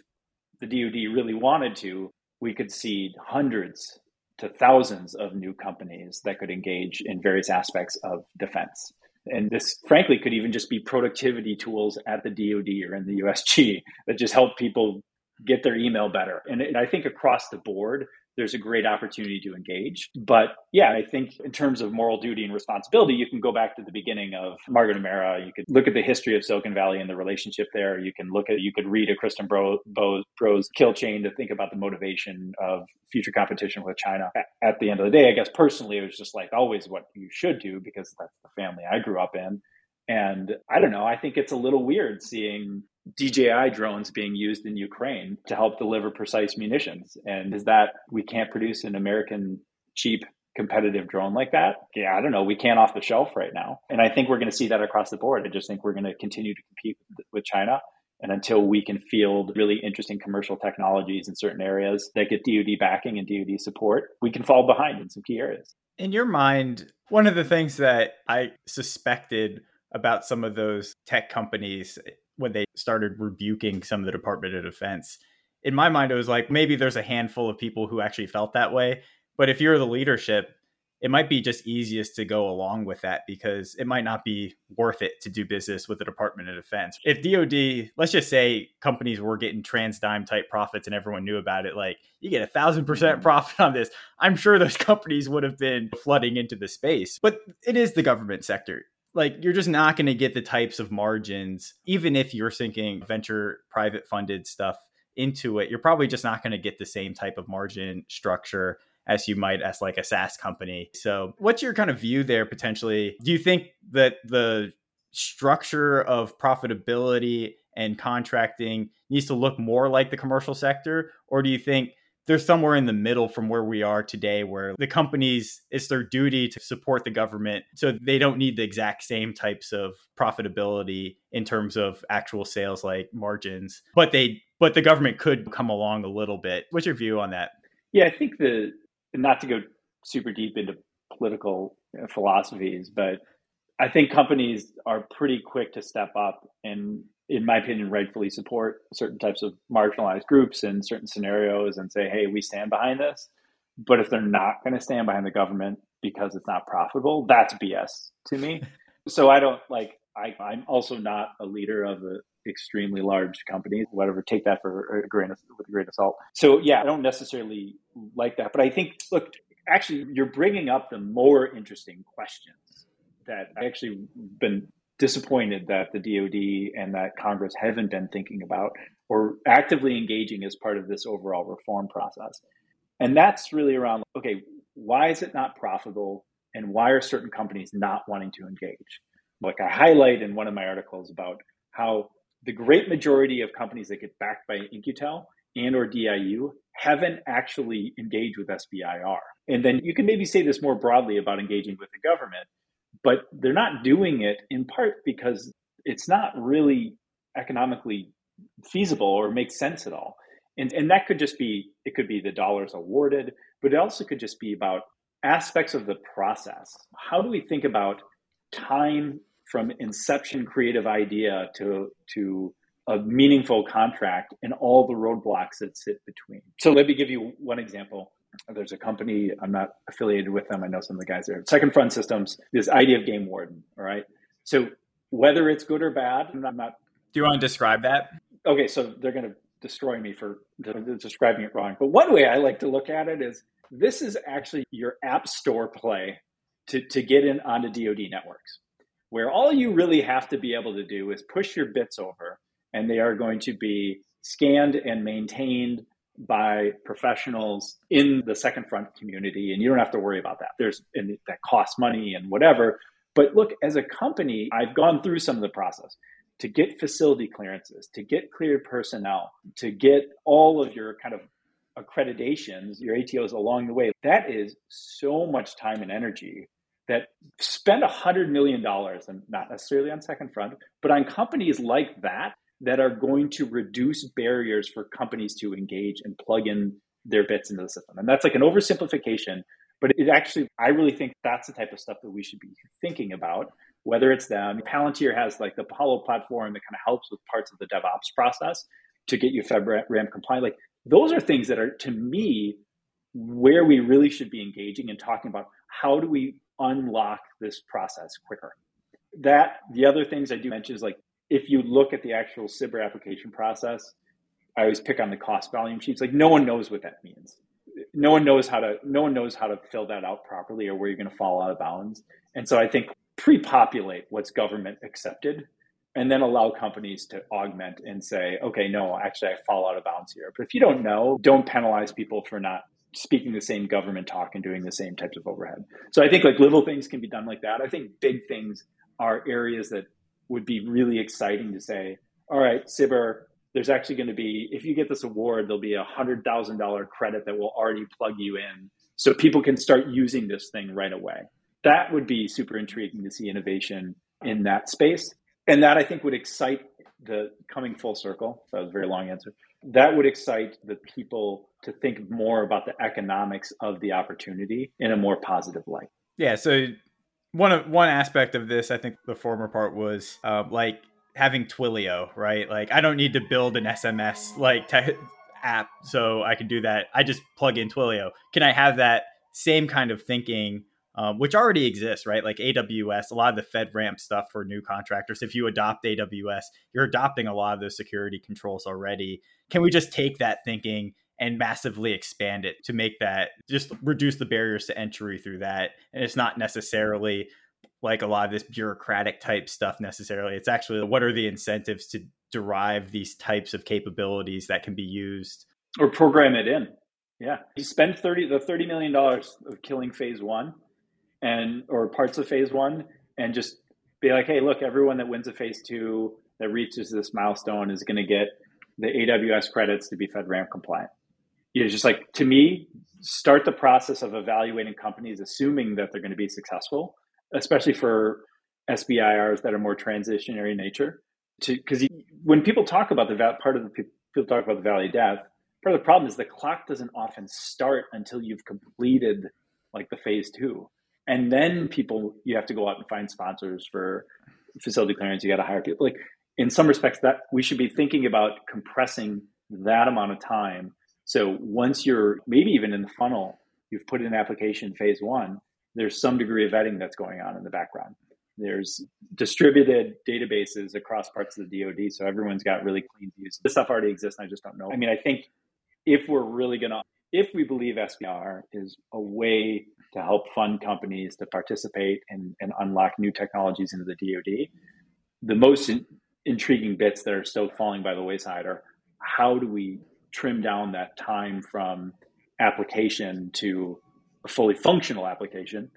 the DoD really wanted to, we could see hundreds to thousands of new companies that could engage in various aspects of defense. And this, frankly, could even just be productivity tools at the DoD or in the USG (laughs) that just help people get their email better. And, I think across the board, there's a great opportunity to engage. But yeah, I think in terms of moral duty and responsibility, you can go back to the beginning of Margaret O'Mara. You could look at the history of Silicon Valley and the relationship there. You can look at, you could read a Christian Bro, Bo, Bro's kill chain to think about the motivation of future competition with China. At the end of the day, I guess personally, it was just like always what you should do because that's the family I grew up in. And I don't know, I think it's a little weird seeing DJI drones being used in Ukraine to help deliver precise munitions. And is that we can't produce an American cheap competitive drone like that? Yeah, I don't know. We can't off the shelf right now. And I think we're going to see that across the board. I just think we're going to continue to compete with China. And until we can field really interesting commercial technologies in certain areas that get DoD backing and DoD support, we can fall behind in some key areas. In your mind, one of the things that I suspected about some of those tech companies when they started rebuking some of the Department of Defense. In my mind, it was like maybe there's a handful of people who actually felt that way. But if you're the leadership, it might be just easiest to go along with that because it might not be worth it to do business with the Department of Defense. If DoD, let's just say companies were getting TransDigm type profits and everyone knew about it, like you get a thousand percent mm-hmm. profit on this, I'm sure those (laughs) companies would have been flooding into the space. But it is the government sector like you're just not going to get the types of margins even if you're sinking venture private funded stuff into it you're probably just not going to get the same type of margin structure as you might as like a SaaS company. So, what's your kind of view there potentially? Do you think that the structure of profitability and contracting needs to look more like the commercial sector or do you think there's somewhere in the middle from where we are today where the companies it's their duty to support the government so they don't need the exact same types of profitability in terms of actual sales like margins but they but the government could come along a little bit. What's your view on that? Yeah i think the not to go super deep into political philosophies but i think companies are pretty quick to step up and in my opinion, rightfully support certain types of marginalized groups in certain scenarios and say, hey, we stand behind this. But if they're not going to stand behind the government because it's not profitable, that's BS to me. (laughs) so I don't like, I, I'm also not a leader of an extremely large company, whatever, take that for a grain of, with a grain of salt. So yeah, I don't necessarily like that. But I think, look, actually, you're bringing up the more interesting questions that I actually been disappointed that the DoD and that Congress haven't been thinking about or actively engaging as part of this overall reform process. And that's really around okay, why is it not profitable? And why are certain companies not wanting to engage? Like I highlight in one of my articles about how the great majority of companies that get backed by In-Q-Tel and or DIU haven't actually engaged with SBIR. And then you can maybe say this more broadly about engaging with the government but they're not doing it in part because it's not really economically feasible or makes sense at all. And, and that could just be, it could be the dollars awarded, but it also could just be about aspects of the process. How do we think about time from inception creative idea to, to a meaningful contract and all the roadblocks that sit between? So let me give you one example. There's a company, I'm not affiliated with them. I know some of the guys there. Second Front Systems, this idea of game warden. All right. So whether it's good or bad, I'm not. Do you want to describe that? Okay. So they're going to destroy me for describing it wrong. But one way I like to look at it is this is actually your app store play to, to get in onto DoD networks, where all you really have to be able to do is push your bits over, and they are going to be scanned and maintained by professionals in the second front community and you don't have to worry about that. There's and that costs money and whatever. But look as a company i've gone through some of the process to get facility clearances to get cleared personnel to get all of your kind of accreditations your atos along the way. That is so much time and energy that spend a hundred million dollars and not necessarily on second front but on companies like that that are going to reduce barriers for companies to engage and plug in their bits into the system. And that's like an oversimplification, but it actually, I really think that's the type of stuff that we should be thinking about, whether it's them. Palantir has like the Apollo platform that kind of helps with parts of the DevOps process to get you FedRAMP compliant. Like those are things that are, to me, where we really should be engaging and talking about how do we unlock this process quicker. That the other things I do mention is like if you look at the actual SBIR application process, I always pick on the cost volume sheets. Like no one knows what that means. No one knows how to no one knows how to fill that out properly or where you're going to fall out of bounds. And so I think pre-populate what's government accepted and then allow companies to augment and say, okay, no, actually I fall out of bounds here. But if you don't know, don't penalize people for not speaking the same government talk and doing the same types of overhead. So I think like little things can be done like that. I think big things are areas that would be really exciting to say, all right, SBIR, there's actually going to be, if you get this award, there'll be a $100,000 credit that will already plug you in so people can start using this thing right away. That would be super intriguing to see innovation in that space. And that I think would excite the coming full circle. That was a very long answer. That would excite the people to think more about the economics of the opportunity in a more positive light. Yeah. So one of one aspect of this, I think the former part was uh, like having Twilio, right? Like I don't need to build an SMS like te- app so I can do that. I just plug in Twilio. Can I have that same kind of thinking, um, which already exists, right? Like AWS, a lot of the FedRAMP stuff for new contractors. If you adopt AWS, you're adopting a lot of those security controls already. Can we just take that thinking? And massively expand it to make that just reduce the barriers to entry through that. And it's not necessarily like a lot of this bureaucratic type stuff necessarily. It's actually what are the incentives to derive these types of capabilities that can be used or program it in. Yeah. You spend 30 the 30 million dollars of killing phase 1 and or parts of phase 1 and just be like, "Hey, look, everyone that wins a phase 2 that reaches this milestone is going to get the AWS credits to be FedRAMP compliant." You know, just like to me, start the process of evaluating companies, assuming that they're going to be successful, especially for SBIRs that are more transitionary in nature. Because when people talk about the part of the people talk about the valley of death, part of the problem is the clock doesn't often start until you've completed like the phase two, and then people you have to go out and find sponsors for facility clearance. You got to hire people. Like in some respects, that we should be thinking about compressing that amount of time so once you're maybe even in the funnel, you've put in an application phase one, there's some degree of vetting that's going on in the background. There's distributed databases across parts of the DoD, so everyone's got really clean views. This stuff already exists, and I just don't know. I mean, I think if we're really going to, if we believe SBIR is a way to help fund companies to participate and, and unlock new technologies into the DoD, the most in, intriguing bits that are still falling by the wayside are how do we trim down that time from application to a fully functional application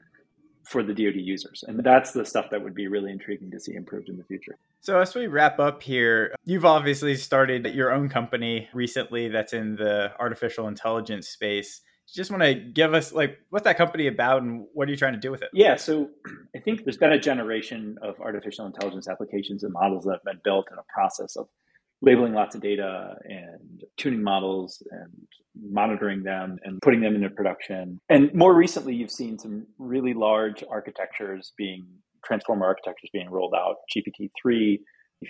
for the DoD users. And that's the stuff that would be really intriguing to see improved in the future. So, as we wrap up here, you've obviously started your own company recently that's in the artificial intelligence space. just want to give us like what's that company about and what are you trying to do with it? Yeah, so I think there's been a generation of artificial intelligence applications and models that have been built in a process of labeling lots of data and tuning models and monitoring them and putting them into production. And more recently, you've seen some really large architectures being transformer architectures being rolled out. GPT three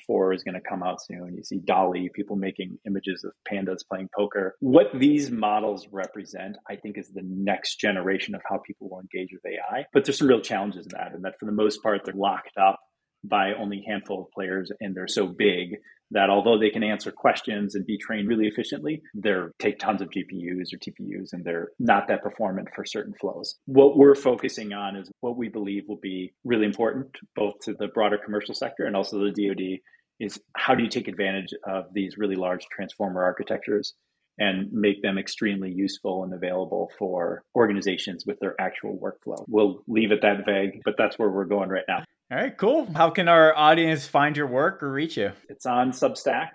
4 is going to come out soon. You see DALL-E, people making images of pandas playing poker. What these models represent, I think, is the next generation of how people will engage with AI. But there's some real challenges in that, and that for the most part, they're locked up by only a handful of players, and they're so big that although they can answer questions and be trained really efficiently, they take tons of GPUs or TPUs and they're not that performant for certain flows. What we're focusing on is what we believe will be really important both to the broader commercial sector and also the DoD is how do you take advantage of these really large transformer architectures and make them extremely useful and available for organizations with their actual workflow. We'll leave it that vague, but that's where we're going right now. All right, cool. How can our audience find your work or reach you? It's on Substack.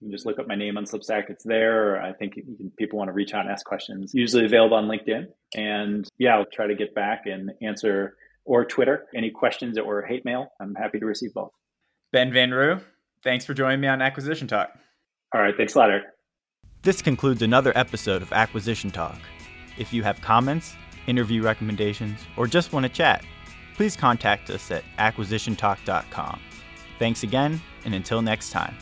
You can just look up my name on Substack. It's there. I think can, people want to reach out and ask questions. Usually available on LinkedIn. And yeah, I'll try to get back and answer or Twitter any questions or hate mail. I'm happy to receive both. Ben Van Roo, thanks for joining me on Acquisition Talk. All right, thanks a lot, Eric. This concludes another episode of Acquisition Talk. If you have comments, interview recommendations, or just want to chat, please contact us at acquisitiontalk.com. Thanks again, and until next time.